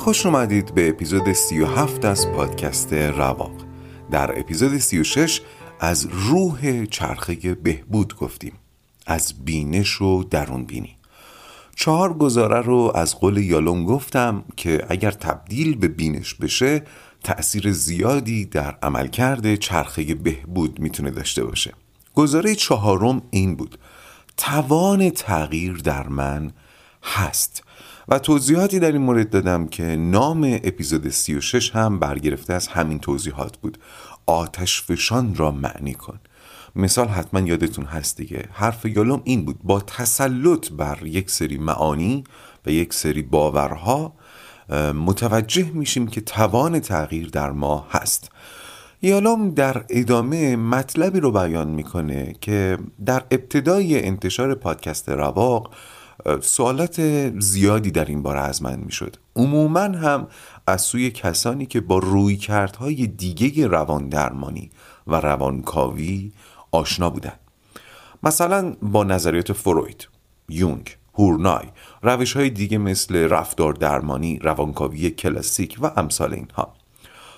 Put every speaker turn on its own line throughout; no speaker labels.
خوش اومدید به اپیزود 37 از پادکست رواق. در اپیزود 36 از روح چرخه بهبود گفتیم از بینش و درون بینی چهار گزاره رو از قول یالون گفتم که اگر تبدیل به بینش بشه تأثیر زیادی در عملکرد چرخه بهبود می‌تونه داشته باشه. گزاره چهارم این بود توان تغییر در من هست. و توضیحاتی در این مورد دادم که نام اپیزود 36 هم برگرفته از همین توضیحات بود. آتش فشان را معنی کن. مثال حتما یادتون هست دیگه. حرف یالوم این بود. با تسلط بر یک سری معانی و یک سری باورها متوجه میشیم که توان تغییر در ما هست. یالوم در ادامه مطلبی رو بیان می‌کنه که در ابتدای انتشار پادکست رواق سوالات زیادی در این باره از من می‌شد. عموما هم از سوی کسانی که با روی کردهای دیگه روان درمانی و روانکاوی آشنا بودن. مثلا با نظریات فروید یونگ هورنای روش های دیگه مثل رفتار درمانی روانکاوی کلاسیک و امثال اینها.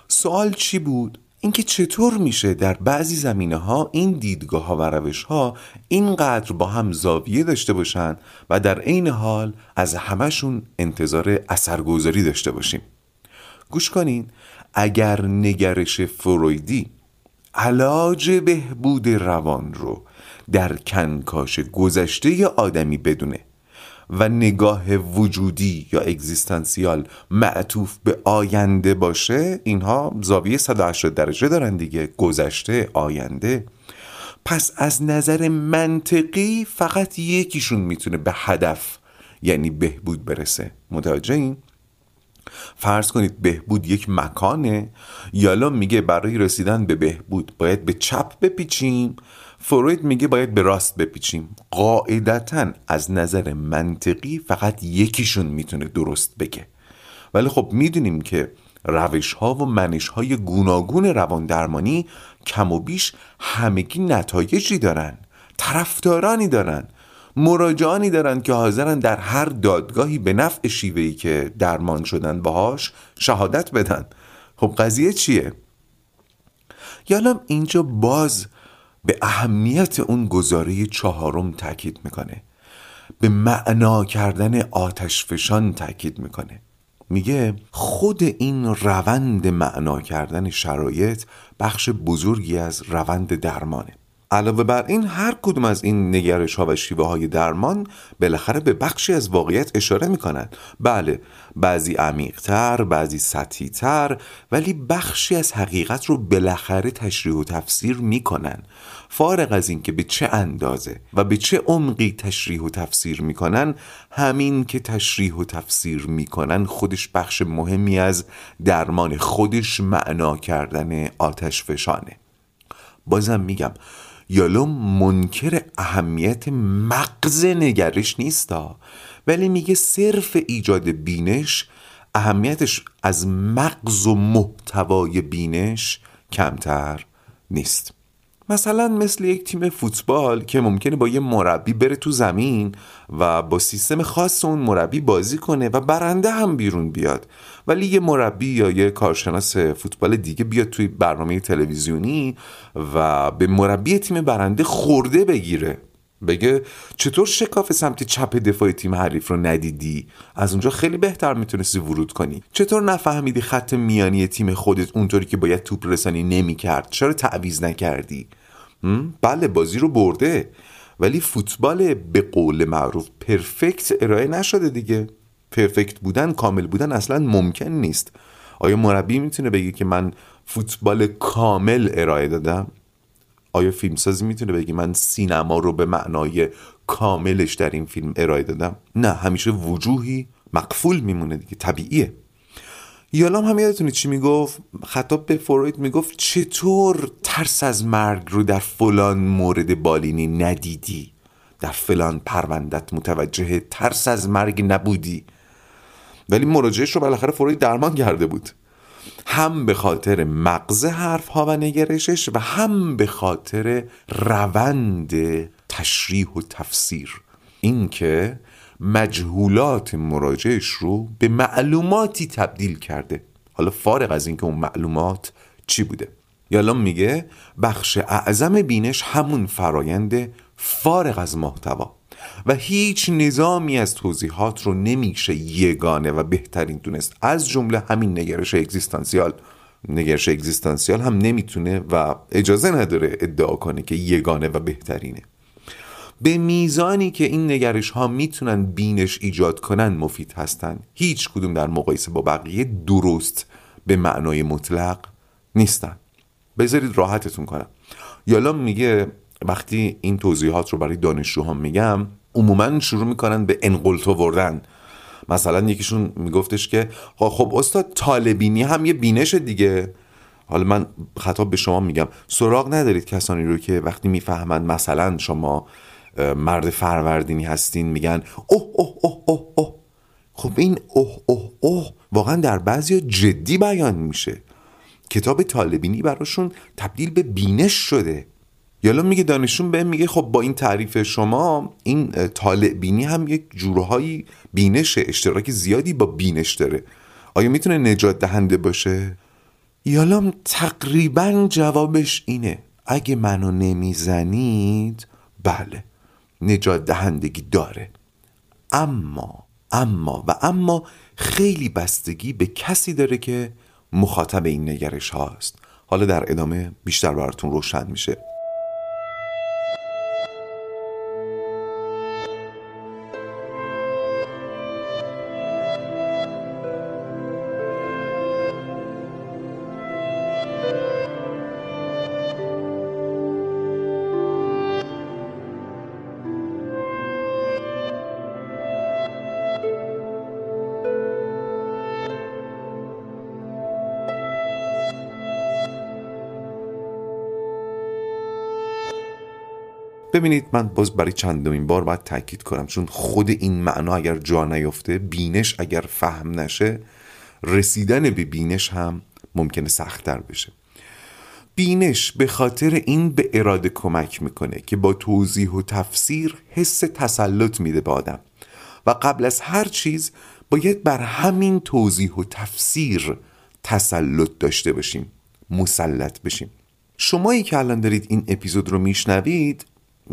سوال چی بود؟ اینکه چطور میشه در بعضی زمینه ها این دیدگاه ها و روش ها اینقدر با هم زاویه داشته باشن و در عین حال از همشون انتظار اثرگذاری داشته باشیم. گوش کنین اگر نگرش فرویدی علاج بهبود روان رو در کنکاش گذشته آدمی بدونه. و نگاه وجودی یا اگزیستانسیال معطوف به آینده باشه اینها زاویه 180 درجه دارن دیگه گذشته آینده پس از نظر منطقی فقط یکیشون می‌تونه به هدف یعنی بهبود برسه متوجه این؟ فرض کنید بهبود یک مکانه یالا میگه برای رسیدن به بهبود باید به چپ بپیچیم فروید میگه باید به راست بپیچیم. قاعدتا از نظر منطقی فقط یکیشون می‌تونه درست بگه. ولی خب می‌دونیم که روش ها و منش های گوناگون روان درمانی کم و بیش همگی نتایجی دارن طرفدارانی دارن مراجعانی دارن که حاضرن در هر دادگاهی به نفع شیوهی که درمان شدن باهاش شهادت بدن. خب قضیه چیه؟ یالم اینجا باز به اهمیت اون گزاره چهارم تاکید می‌کنه. به معنا کردن آتش فشان تاکید می‌کنه. میگه خود این روند معنا کردن شرایط بخش بزرگی از روند درمانه. علاوه بر این هر کدوم از این نگرش ها و شیوه های درمان بالاخره به بخشی از واقعیت اشاره می‌کنن بله بعضی عمیقتر بعضی سطحی تر ولی بخشی از حقیقت رو بالاخره تشریح و تفسیر می‌کنن فارغ از اینکه به چه اندازه و به چه عمقی تشریح و تفسیر می‌کنن همین که تشریح و تفسیر می‌کنن خودش بخش مهمی از درمان خودش معنا کردن آتش فشانه بازم میگم یالوم منکر اهمیت مغز نگرش نیستا. ولی میگه صرف ایجاد بینش اهمیتش از مغز و محتوای بینش کمتر نیست. مثلا مثل یک تیم فوتبال که ممکنه با یه مربی بره تو زمین و با سیستم خاص اون مربی بازی کنه و برنده هم بیرون بیاد. ولی یه مربی یا یه کارشناس فوتبال دیگه بیاد توی برنامه تلویزیونی و به مربی تیم برنده خورده بگیره. بگه چطور شکاف سمت چپ دفاع تیم حریف رو ندیدی؟ از اونجا خیلی بهتر می‌تونستی ورود کنی. چطور نفهمیدی خط میانی تیم خودت اونطوری که باید توپ رسانی نمی‌کرد؟ چرا تعویز نکردی؟ بله بازی رو برده. ولی فوتبال به قول معروف پرفکت ارائه نشده دیگه. پرفکت بودن کامل بودن اصلا ممکن نیست. آیا مربی می‌تونه بگه که من فوتبال کامل ارائه دادم؟ آیا فیلمسازی می‌تونه بگه من سینما رو به معنای کاملش در این فیلم ارائه دادم؟ نه همیشه وجوهی مقفول میمونه دیگه طبیعیه. یالام هم یادتونید چی می‌گفت؟ خطاب به فروید می‌گفت چطور ترس از مرگ رو در فلان مورد بالینی ندیدی؟ در فلان پروندت متوجه ترس از مرگ نبودی؟ ولی مراجعش رو بالاخره فروید درمان کرده بود. هم به خاطر مغز حرف ها و نگرشش و هم به خاطر روند تشریح و تفسیر. اینکه مجهولات مراجعش رو به معلوماتی تبدیل کرده. حالا فارغ از اینکه اون معلومات چی بوده. یالا میگه بخش اعظم بینش همون فرایند فارغ از محتوا. و هیچ نظامی از توضیحات رو نمیشه یگانه و بهترین دونست از جمله همین نگرش اگزیستانسیال. نگرش اگزیستانسیال هم نمی‌تونه و اجازه نداره ادعا کنه که یگانه و بهترینه. به میزانی که این نگرش ها می‌تونن بینش ایجاد کنن مفید هستن. هیچ کدوم در مقایسه با بقیه درست به معنای مطلق نیستن. بذارید راحتتون کنم. یالا میگه وقتی این توضیحات رو برای دانشجوها میگم عموما شروع می‌کنن به انقلتو وردن مثلا یکیشون میگفتش که خب, استاد طالبینی هم یه بینش دیگه. حالا من خطاب به شما میگم. سراغ ندارید کسانی رو که وقتی می‌فهمند مثلا شما مرد فروردینی هستین میگن اوه اوه اوه اوه اوه. خب این اوه اوه اوه واقعا در بعضی جدی بیان میشه. کتاب طالبینی براشون تبدیل به بینش شده. یالا میگه دانشون به میگه خب با این تعریف شما این طالع بینی هم یک جورهایی بینش اشتراک زیادی با بینش داره. آیا می‌تونه نجات دهنده باشه؟ یالام تقریبا جوابش اینه. اگه منو نمی‌زنید بله نجات دهندگی داره. اما اما و اما خیلی بستگی به کسی داره که مخاطب این نگرش هاست حالا در ادامه بیشتر براتون روشن میشه. ببینید من باز برای چندمین بار باید تاکید کنم چون خود این معنا اگر جا نیفته بینش اگر فهم نشه رسیدن به بینش هم ممکنه سختتر بشه. بینش به خاطر این به اراده کمک می‌کنه که با توضیح و تفسیر حس تسلط میده به آدم. و قبل از هر چیز باید بر همین توضیح و تفسیر تسلط داشته باشیم مسلط بشیم. شمایی که الان دارید این اپیزود رو میشنوید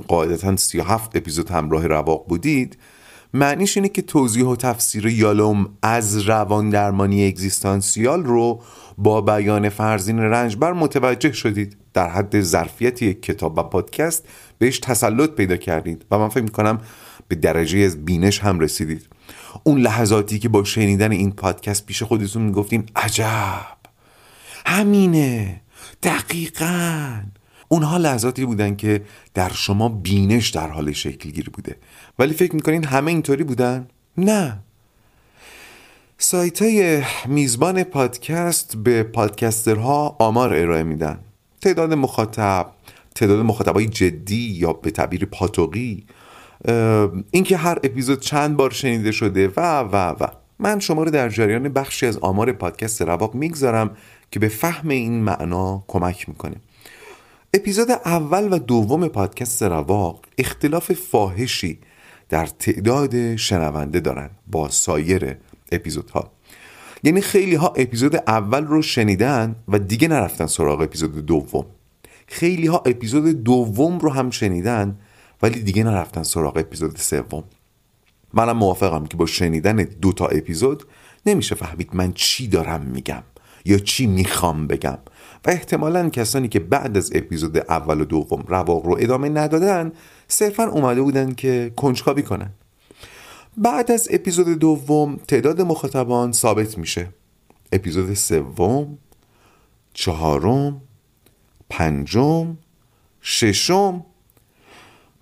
قاعدتا 37 اپیزود همراه رواق بودید معنیش اینه که توضیح و تفسیر یالوم از روان درمانی اگزیستانسیال رو با بیان فرزین رنجبر متوجه شدید. در حد ظرفیت یک کتاب و پادکست بهش تسلط پیدا کردید و من فکر می‌کنم به درجه از بینش هم رسیدید. اون لحظاتی که با شنیدن این پادکست پیش خودتون می‌گفتین عجب! همینه! دقیقا! اونها لحظاتی بودن که در شما بینش در حال شکل گیری بوده. ولی فکر می‌کنین همه اینطوری بودن؟ نه. سایت های میزبان پادکست به پادکسترها آمار ارائه میدن. تعداد مخاطب تعداد مخاطبای جدی یا به تعبیر پاتوقی. اینکه هر اپیزود چند بار شنیده شده و و و. من شما رو در جریان بخشی از آمار پادکست رواق می‌گذارم که به فهم این معنا کمک می‌کنه. اپیزود اول و دوم پادکست رواق اختلاف فاحشی در تعداد شنونده دارن با سایر اپیزودها. یعنی خیلی ها اپیزود اول رو شنیدن و دیگه نرفتن سراغ اپیزود دوم. خیلی ها اپیزود دوم رو هم شنیدن ولی دیگه نرفتن سراغ اپیزود سوم. منم موافقم که با شنیدن دو تا اپیزود نمیشه فهمید من چی دارم میگم یا چی می‌خوام بگم. و احتمالا کسانی که بعد از اپیزود اول و دوم رواق رو ادامه ندادن صرفا اومده بودن که کنجکاوی کنن. بعد از اپیزود دوم تعداد مخاطبان ثابت میشه. اپیزود سوم چهارم پنجم ششم.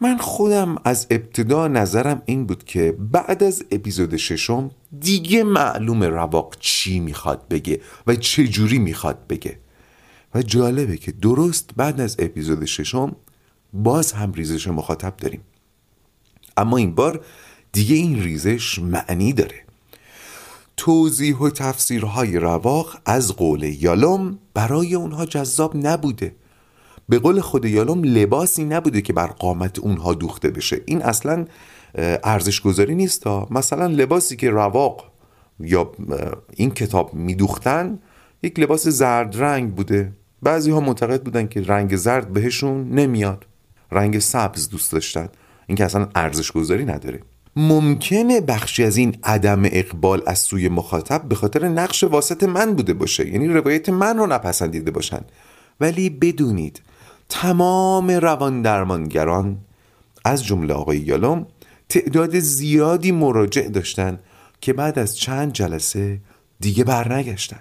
من خودم از ابتدا نظرم این بود که بعد از اپیزود ششم دیگه معلوم رواق چی می‌خواد بگه و چه جوری می‌خواد بگه. و جالبه که درست بعد از اپیزود ششم باز هم ریزش مخاطب داریم. اما این بار دیگه این ریزش معنی داره. توضیح و تفسیرهای رواق از قول یالوم برای اونها جذاب نبوده. به قول خود یالوم لباسی نبوده که بر قامت اونها دوخته بشه. این اصلا ارزش گذاری نیست تا. مثلا لباسی که رواق یا این کتاب میدوختن یک لباس زرد رنگ بوده. بعضی ها معتقد بودن که رنگ زرد بهشون نمیاد. رنگ سبز دوست داشتن. این که اصلا ارزش گذاری نداره. ممکنه بخشی از این عدم اقبال از سوی مخاطب به خاطر نقش واسط من بوده باشه. یعنی روایت من رو نپسندیده باشن. ولی بدونید تمام روان درمانگران از جمله آقای یالوم تعداد زیادی مراجع داشتن که بعد از چند جلسه دیگه برنگشتن.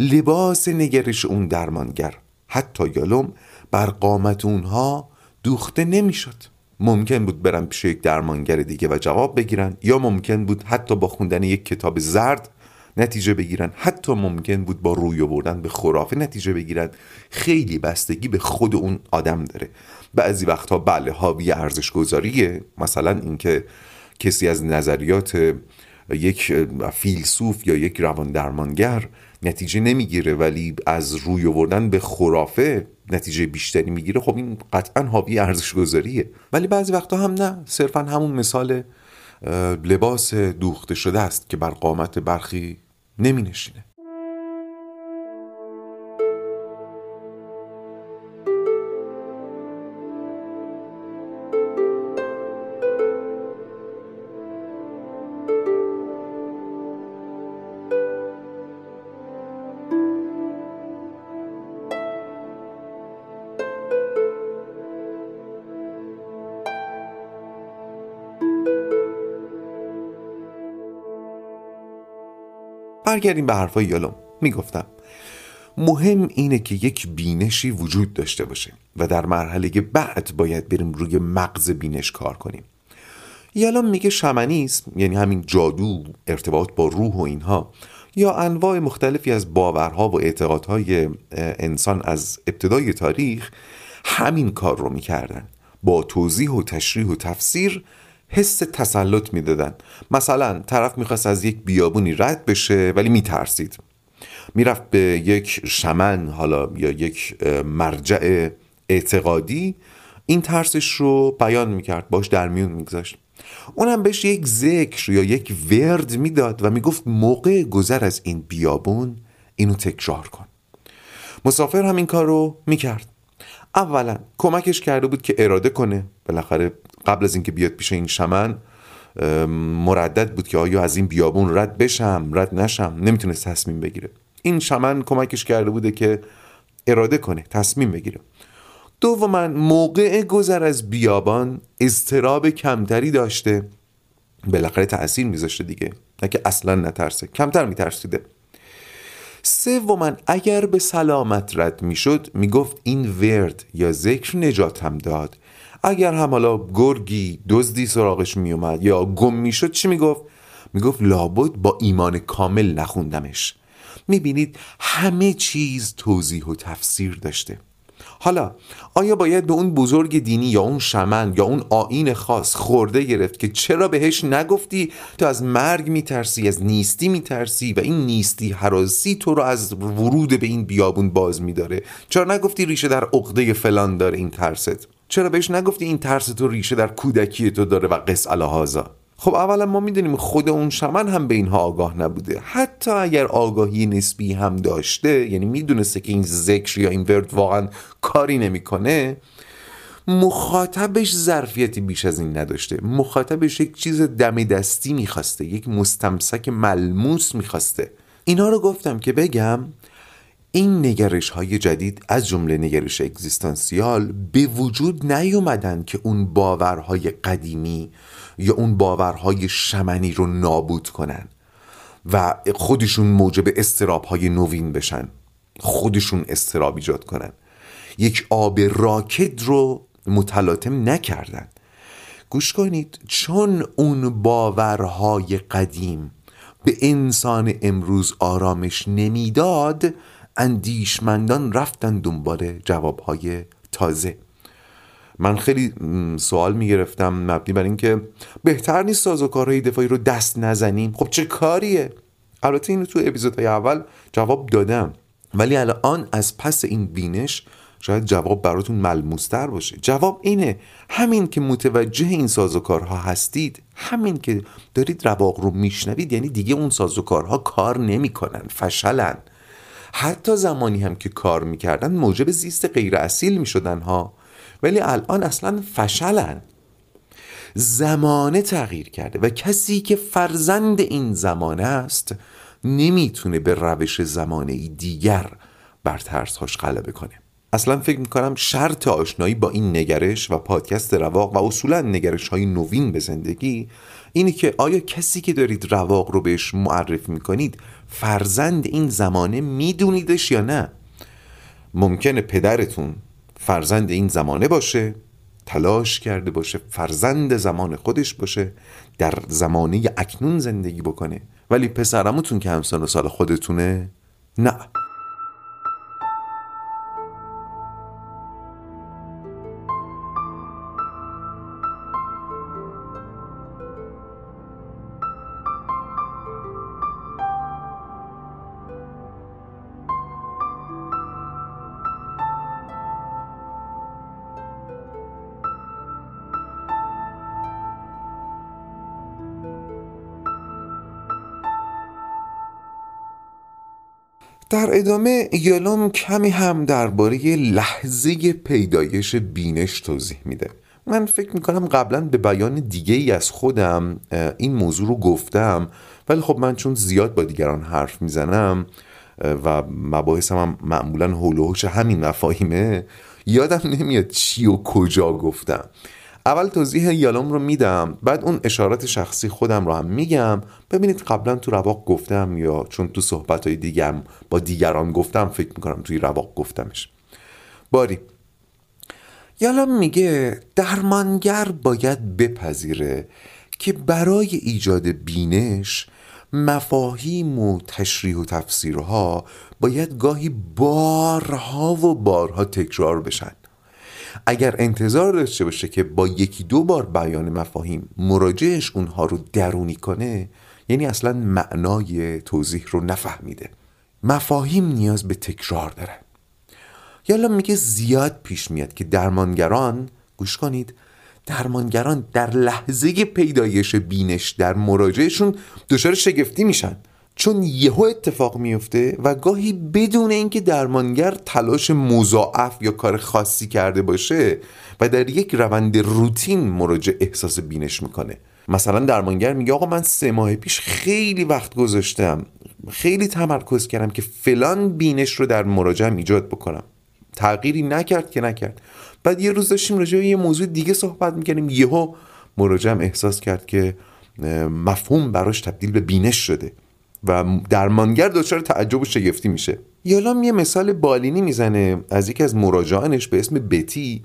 لباس نگرش اون درمانگر. حتی یالوم بر قامت اونها دوخته نمی‌شد. ممکن بود برن پیش یک درمانگر دیگه و جواب بگیرن یا ممکن بود حتی با خوندن یک کتاب زرد نتیجه بگیرن. حتی ممکن بود با روی آوردن به خرافه نتیجه بگیرن. خیلی بستگی به خود اون آدم داره. بعضی وقتها بله حاوی ارزش گذاریه مثلا اینکه کسی از نظریات یک فیلسوف یا یک روان درمانگر نتیجه نمی‌گیره ولی از روی آوردن به خرافه نتیجه بیشتری می‌گیره خب این قطعا حاوی ارزش گذاریه ولی بعضی وقتا هم نه صرفا همون مثال لباس دوخته شده است که بر قامت برخی نمی نشینه برگردیم به حرفای یالوم. می‌گفتم مهم اینه که یک بینشی وجود داشته باشه و در مرحله بعد باید بریم روی مغز بینش کار کنیم. یالوم میگه شمنیسم یعنی همین جادو ارتباط با روح و اینها یا انواع مختلفی از باورها و اعتقادهای انسان از ابتدای تاریخ همین کار رو می‌کردن. با توضیح و تشریح و تفسیر حس تسلط می‌دادن. مثلا طرف می‌خواست از یک بیابونی رد بشه ولی میترسید. می‌رفت به یک شمن حالا یا یک مرجع اعتقادی. این ترسش رو بیان می‌کرد باش در میون میگذاشت. اونم بهش یک ذکر یا یک ورد می‌داد و می‌گفت موقع گذر از این بیابون اینو تکرار کن. مسافر هم این کار رو می‌کرد. اولا کمکش کرده بود که اراده کنه. بالاخره قبل از اینکه بیاد پیش این شمن مردد بود که آیا از این بیابون رد بشم رد نشم؟ نمی‌تونست تصمیم بگیره. این شمن کمکش کرده بوده که اراده کنه تصمیم بگیره. دوما موقع گذر از بیابان اضطراب کمتری داشته. بالاخره تاثیر میذاشته دیگه. نه که اصلا نترسه کمتر میترسیده. سوما اگر به سلامت رد می‌شد می‌گفت این ورد یا ذکر نجاتم داد. اگر هم حالا گرگی دزدی سراغش میومد یا گم می‌شد چی می‌گفت؟ می‌گفت لابد با ایمان کامل نخوندمش. می‌بینید همه چیز توضیح و تفسیر داشته. حالا آیا باید به اون بزرگ دینی یا اون شمن یا اون آین خاص خورده گرفت که چرا بهش نگفتی؟ تو از مرگ میترسی از نیستی میترسی و این نیستی حراسی تو رو از ورود به این بیابون باز میداره. چرا نگفتی ریشه در عقده فلان داره این ترست؟ چرا بهش نگفتی این ترس تو ریشه در کودکی تو داره و قص الهازا خب اولا ما می‌دونیم خود اون شمن هم به اینها آگاه نبوده. حتی اگر آگاهی نسبی هم داشته یعنی می‌دونسته که این ذکر یا این ورد واقعا کاری نمی‌کنه مخاطبش ظرفیتی بیش از این نداشته. مخاطبش یک چیز دم دستی می‌خواسته یک مستمسک ملموس می‌خواسته. اینا رو گفتم که بگم این نگرش های جدید از جمله نگرش اگزیستانسیال به وجود نیومدن که اون باورهای قدیمی یا اون باورهای شمنی رو نابود کنن و خودشون موجب استراب های نوین بشن خودشون استراب ایجاد کنن. یک آب راکد رو متلاطم نکردن. گوش کنید چون اون باورهای قدیم به انسان امروز آرامش نمی‌داد اندیشمندان رفتن دنبال جوابهای تازه. من خیلی سوال می‌گرفتم مبنی بر اینکه بهتر نیست سازوکارهای دفاعی رو دست نزنیم؟ خب چه کاریه؟ البته اینو تو اپیزودهای اول جواب دادم. ولی الان از پس این بینش شاید جواب براتون ملموستر باشه. جواب اینه همین که متوجه این سازوکارها هستید همین که دارید رواق رو میشنوید یعنی دیگه اون سازوکارها کار نمی‌کنن فشلن. حتی زمانی هم که کار می‌کردن موجب زیست غیر اصیل می‌شدن ها. ولی الان اصلا فشلن. زمانه تغییر کرده و کسی که فرزند این زمانه است نمی‌تونه به روش زمانه دیگر بر ترسهاش غلبه کنه. اصلا فکر می‌کنم شرط آشنایی با این نگرش و پادکست رواق و اصولا نگرش های نوین به زندگی اینی که آیا کسی که دارید رواق رو بهش معرفی می‌کنید فرزند این زمانه میدونیدش یا نه؟ ممکنه پدرتون فرزند این زمانه باشه تلاش کرده باشه فرزند زمان خودش باشه در زمانه اکنون زندگی بکنه ولی پسرموتون که همسان و سال خودتونه؟ نه. در ادامه یالوم کمی هم درباره لحظه پیدایش بینش توضیح میده. من فکر می‌کنم قبلا به بیان دیگه ای از خودم این موضوع رو گفتم ولی خب من چون زیاد با دیگران حرف می‌زنم و مباحثم هم معمولا حول همین مفاهیمه یادم نمیاد چی و کجا گفتم. اول توضیح یالوم رو میدم بعد اون اشارات شخصی خودم رو هم میگم. ببینید قبلا تو رواق گفتم یا چون تو صحبت های دیگم با دیگران گفتم فکر می‌کنم توی رواق گفتمش. باری. یالوم میگه درمانگر باید بپذیره که برای ایجاد بینش مفاهیم و تشریح و تفسیرها باید گاهی بارها و بارها تکرار بشن. اگر انتظار داشته باشه که با یکی دو بار بیان مفاهیم مراجعش اونها رو درونی کنه یعنی اصلا معنای توضیح رو نفهمیده. مفاهیم نیاز به تکرار دارن. یالا میگه زیاد پیش میاد که درمانگران گوش کنید درمانگران در لحظه پیدایش بینش در مراجعشون دچار شگفتی میشن. چون یهو اتفاق میفته و گاهی بدون اینکه درمانگر تلاش مضاعف یا کار خاصی کرده باشه و در یک روند روتین مراجع احساس بینش می‌کنه. مثلا درمانگر میگه آقا من سه ماه پیش خیلی وقت گذاشتم. خیلی تمرکز کردم که فلان بینش رو در مراجعه ایجاد بکنم. تغییری نکرد که نکرد. بعد یه روز داشتیم راجع یه موضوع دیگه صحبت می‌کنیم یهو مراجعم احساس کرد که مفهوم براش تبدیل به بینش شده. و درمانگر دچار تعجب و شگفتی میشه. یالام یه مثال بالینی می‌زنه از یکی از مراجعانش به اسم بتی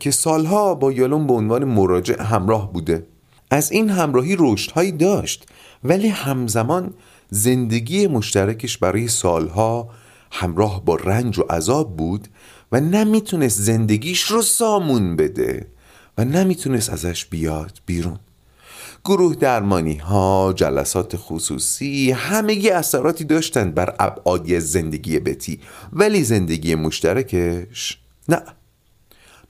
که سالها با یالوم به عنوان مراجع همراه بوده. از این همراهی رشدهایی داشت ولی همزمان زندگی مشترکش برای سالها همراه با رنج و عذاب بود و نمی‌تونست زندگیش رو سامون بده و نمی‌تونست ازش بیاد بیرون. گروه درمانی ها جلسات خصوصی همگی اثراتی داشتند بر ابعادی زندگی بتی. ولی زندگی مشترکش نه.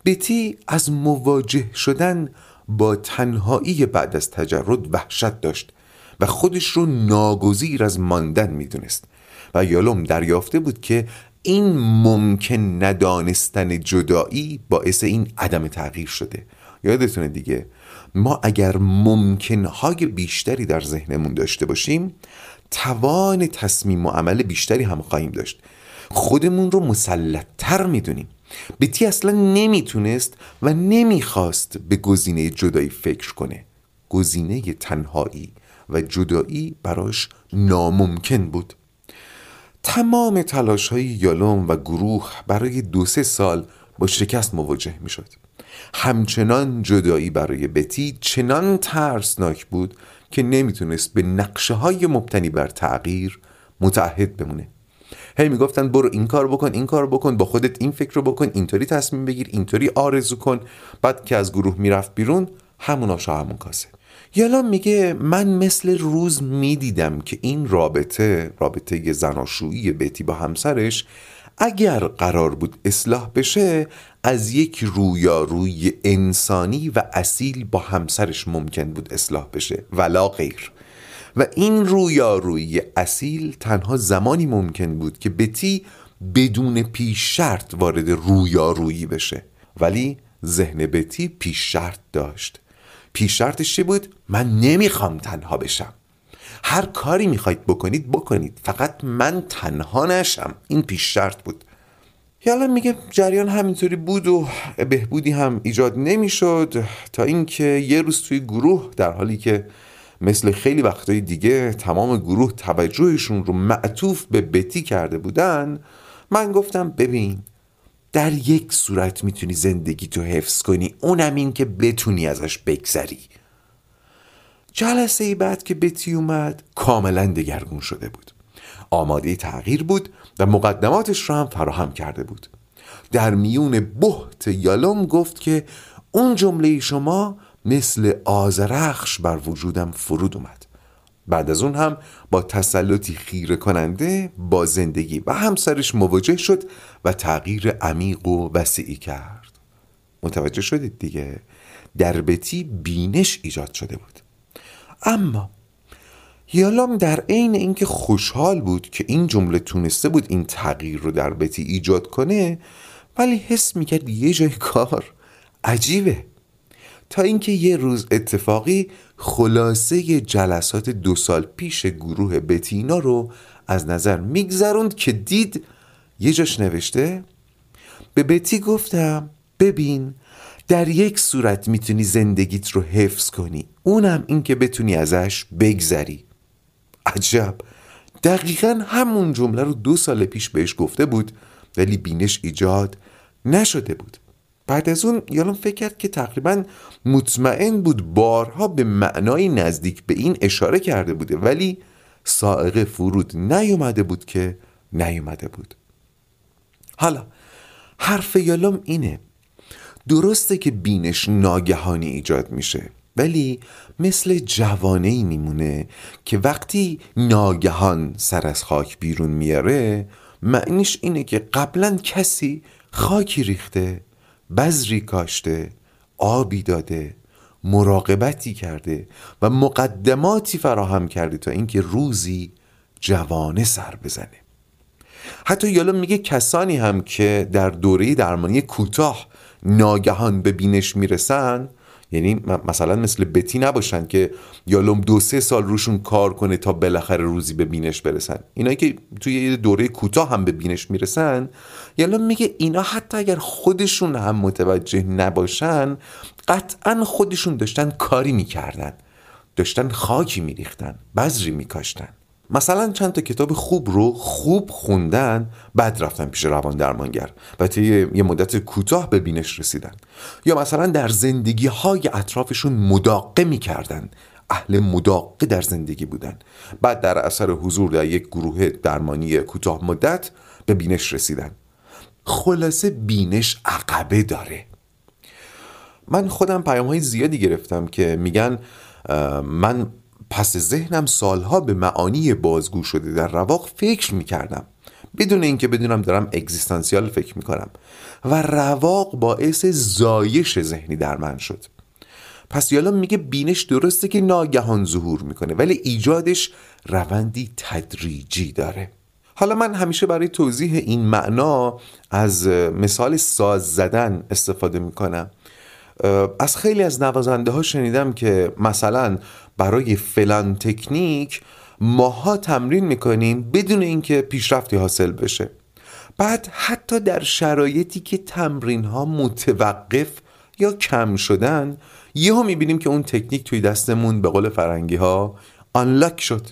بتی از مواجه شدن با تنهایی بعد از تجرد وحشت داشت و خودش رو ناگزیر از ماندن می‌دونست. و یالوم دریافته بود که این ممکن ندانستن جدایی باعث این عدم تغییر شده. یادتونه دیگه؟ ما اگر ممکنهای بیشتری در ذهنمون داشته باشیم توان تصمیم و عمل بیشتری هم خواهیم داشت. خودمون رو مسلطتر می‌دونیم. بیتی اصلا نمی‌تونست و نمی‌خواست به گزینه جدایی فکر کنه. گزینه تنهایی و جدایی براش ناممکن بود. تمام تلاش های یالوم و گروه برای دو سه سال با شکست مواجه می شد همچنان جدایی برای بتی چنان ترسناک بود که نمی‌تونست به نقشه های مبتنی بر تغییر متعهد بمونه. هی می‌گفتن برو این کار بکن این کار بکن با خودت این فکر رو بکن اینطوری تصمیم بگیر اینطوری آرزو کن. بعد که از گروه می‌رفت بیرون همون آشا همون کاسه. یالا میگه من مثل روز می‌دیدم که این رابطه رابطه زناشویی بیتی با همسرش اگر قرار بود اصلاح بشه از یک رویاروی انسانی و اصیل با همسرش ممکن بود اصلاح بشه. ولا غیر. و این رویارویی اصیل تنها زمانی ممکن بود که بتی بدون پیش شرط وارد رویارویی بشه. ولی ذهن بتی پیش شرط داشت. پیش شرطش چی بود؟ من نمی‌خوام تنها بشم. هر کاری می‌خواید بکنید بکنید. فقط من تنها نشم. این پیش شرط بود. یالا میگه جریان همینطوری بود و بهبودی هم ایجاد نمی‌شد تا اینکه یه روز توی گروه در حالی که مثل خیلی وقتهای دیگه تمام گروه توجهشون رو معطوف به بتی کرده بودن من گفتم ببین در یک صورت می‌تونی زندگی تو حفظ کنی اونم این که بتونی ازش بگذری. جلسه بعد که بتی اومد کاملا دگرگون شده بود. آماده تغییر بود و مقدماتش رو هم فراهم کرده بود. در میون بحت یالوم گفت که اون جمله شما مثل آزرخش بر وجودم فرود اومد. بعد از اون هم با تسلطی خیره کننده با زندگی و همسرش مواجه شد و تغییر عمیق و وسیعی کرد. متوجه شدید دیگه؟ در بتی بینش ایجاد شده بود. اما یالام در عین اینکه خوشحال بود که این جمله تونسته بود این تغییر رو در بتی ایجاد کنه ولی حس می‌کرد یه جای کار عجیبه. تا اینکه یه روز اتفاقی خلاصه جلسات دو سال پیش گروه بتینا رو از نظر میگذروند که دید یه جاش نوشته به بتی گفتم ببین در یک صورت می‌تونی زندگیت رو حفظ کنی. اونم این که بتونی ازش بگذری. عجب. دقیقا همون جمله رو دو سال پیش بهش گفته بود ولی بینش ایجاد نشده بود. بعد از اون یالون فکر کرد که تقریبا مطمئن بود بارها به معنای نزدیک به این اشاره کرده بوده ولی سائقه فرود نیومده بود که نیومده بود. حالا حرف یالوم اینه درسته که بینش ناگهانی ایجاد میشه ولی مثل جوانه ای میمونه که وقتی ناگهان سر از خاک بیرون میاره معنیش اینه که قبلا کسی خاکی ریخته بذری کاشته آبی داده مراقبتی کرده و مقدماتی فراهم کرده تا اینکه روزی جوانه سر بزنه. حتی یالا میگه کسانی هم که در دوره درمانی کوتاه ناگهان به بینش می‌رسن یعنی مثلا مثل بتی نباشن که یالوم دو سه سال روشون کار کنه تا بالاخره روزی به بینش برسن. اینایی که توی یه دوره کوتاه هم به بینش می‌رسن یالوم میگه اینا حتی اگر خودشون هم متوجه نباشن قطعا خودشون داشتن کاری می‌کردن. داشتن خاکی میریختن بذری میکاشتن. مثلا چند تا کتاب خوب رو خوب خوندن بعد رفتن پیش روان درمانگر و طی یه مدت کوتاه به بینش رسیدن. یا مثلا در زندگی های اطرافشون مداقه می‌کردن. اهل مداقه در زندگی بودن. بعد در اثر حضور در یک گروه درمانی کوتاه مدت به بینش رسیدن. خلاصه بینش عقبه داره. من خودم پیام های زیادی گرفتم که میگن من پس ذهنم سالها به معانی بازگو شده در رواق فکر می‌کردم. بدون اینکه بدونم دارم اگزیستانسیال فکر می‌کنم. و رواق باعث زایش ذهنی در من شد. پس یالا میگه بینش درسته که ناگهان ظهور می‌کنه ولی ایجادش روندی تدریجی داره. حالا من همیشه برای توضیح این معنا از مثال ساز زدن استفاده می‌کنم. از خیلی از نوازنده ها شنیدم که مثلا برای فلان تکنیک ماها تمرین می‌کنیم بدون اینکه پیشرفتی حاصل بشه. بعد حتی در شرایطی که تمرین ها متوقف یا کم شدن یهو می‌بینیم که اون تکنیک توی دستمون به قول فرنگی ها آنلاک شد.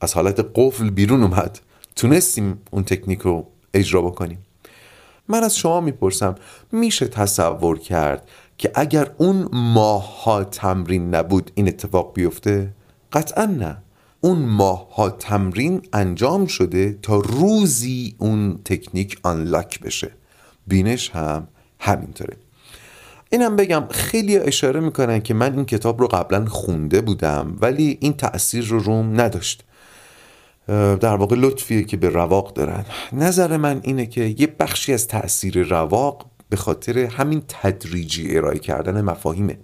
از حالت قفل بیرون اومد. تونستیم اون تکنیک رو اجرا بکنیم. من از شما می‌پرسم میشه تصور کرد که اگر اون ماها تمرین نبود این اتفاق بیفته؟ قطعا نه. اون ماها تمرین انجام شده تا روزی اون تکنیک آنلاک بشه. بینش هم همینطوره. اینم بگم خیلی اشاره می‌کنن که من این کتاب رو قبلا خونده بودم ولی این تأثیر رو روم نداشت. در واقع لطفیه که به رواق دارن. نظر من اینه که یه بخشی از تأثیر رواق به خاطر همین تدریجی ارائه کردن مفاهیمه.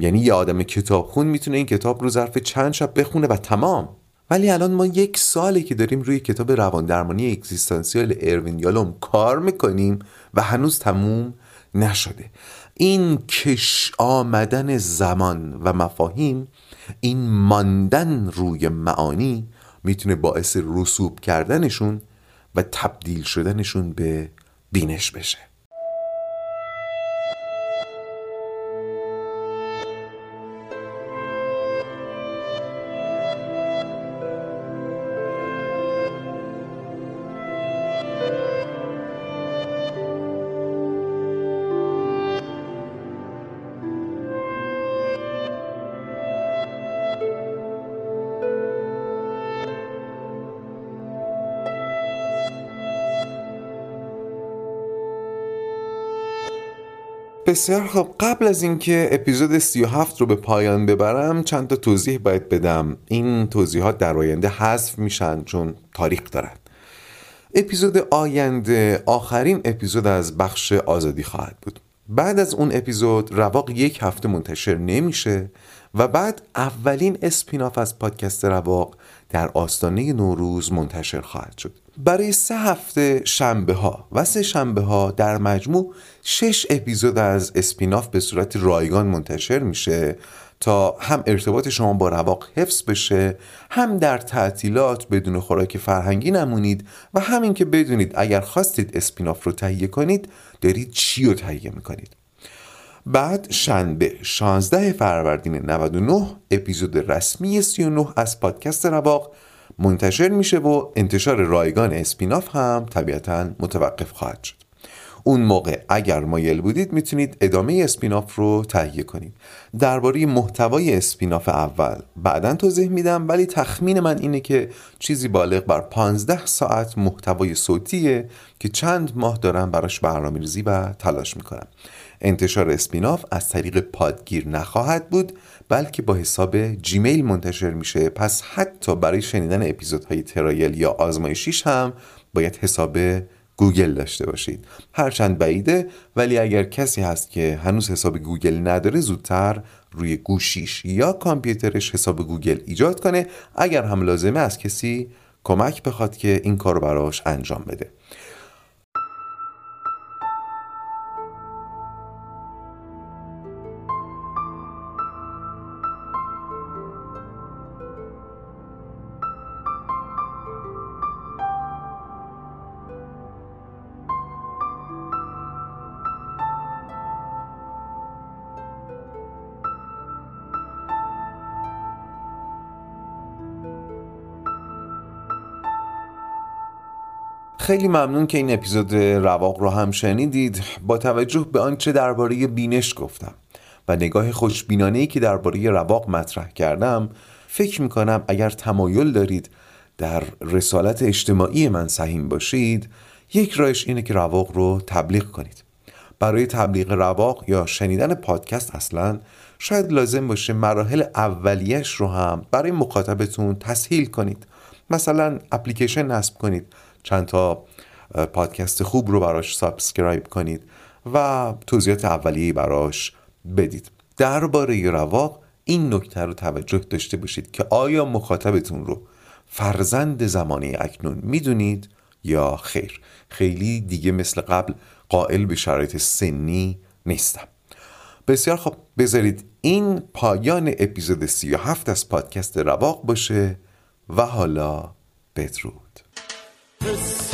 یعنی یه آدم کتابخون می‌تونه این کتاب رو ظرف چند شب بخونه و تمام. ولی الان ما یک ساله که داریم روی کتاب روان درمانی اکزیستانسیال اروین یالوم کار می‌کنیم و هنوز تموم نشده. این کش آمدن زمان و مفاهیم این ماندن روی معانی می‌تونه باعث رسوب کردنشون و تبدیل شدنشون به بینش بشه. بسیار خب قبل از اینکه اپیزود 37 رو به پایان ببرم چند تا توضیح باید بدم. این توضیحات در آینده حذف میشن چون تاریخ دارن. اپیزود آینده آخرین اپیزود از بخش آزادی خواهد بود. بعد از اون اپیزود رواق یک هفته منتشر نمیشه و بعد اولین اسپیناف از پادکست رواق در آستانه نوروز منتشر خواهد شد. برای سه هفته شنبه ها و سه شنبه ها در مجموع شش اپیزود از اسپیناف به صورت رایگان منتشر میشه تا هم ارتباط شما با رواق حفظ بشه هم در تعطیلات بدون خوراک فرهنگی نمونید و همین که بدونید اگر خواستید اسپیناف رو تهیه کنید دارید چی رو تهیه می‌کنید. بعد شنبه 16 فروردین 99 اپیزود رسمی 39 از پادکست رواق منتشر میشه و انتشار رایگان اسپیناف هم طبیعتا متوقف خواهد شد. اون موقع اگر مایل بودید می‌تونید ادامه spin-off رو تهیه کنید. درباره محتوای spin-off اول بعدا توضیح میدم ولی تخمین من اینه که چیزی بالغ بر 15 ساعت محتوای صوتیه که چند ماه دارم براش برنامه‌ریزی و تلاش می‌کنم. انتشار spin-off از طریق پادگیر نخواهد بود بلکه با حساب جیمیل منتشر میشه. پس حتی برای شنیدن اپیزودهای trial یا آزمایشیش هم باید حساب گوگل داشته باشید. هرچند بعیده ولی اگر کسی هست که هنوز حساب گوگل نداره زودتر روی گوشیش یا کامپیوترش حساب گوگل ایجاد کنه. اگر هم لازمه از کسی کمک بخواد که این کار براش انجام بده. خیلی ممنون که این اپیزود رواق رو هم شنیدید. با توجه به آنچه درباره بینش گفتم و نگاه خوشبینانه که درباره رواق مطرح کردم فکر می‌کنم اگر تمایل دارید در رسالت اجتماعی من سهیم باشید یک راهش اینه که رواق رو تبلیغ کنید. برای تبلیغ رواق یا شنیدن پادکست اصلا شاید لازم باشه مراحل اولیش رو هم برای مخاطبتون تسهیل کنید. مثلا اپلیکیشن نصب کنید. چند تا پادکست خوب رو براش subscribe کنید و توضیحات اولیه براش بدید. درباره رواق این نکته رو توجه داشته باشید که آیا مخاطبتون رو فرزند زمانی اکنون می‌دونید یا خیر؟ خیلی دیگه مثل قبل قائل به شرایط سنی نیستم. بسیار خب بذارید این پایان اپیزود 37 از پادکست رواق باشه و حالا بدرود.
This.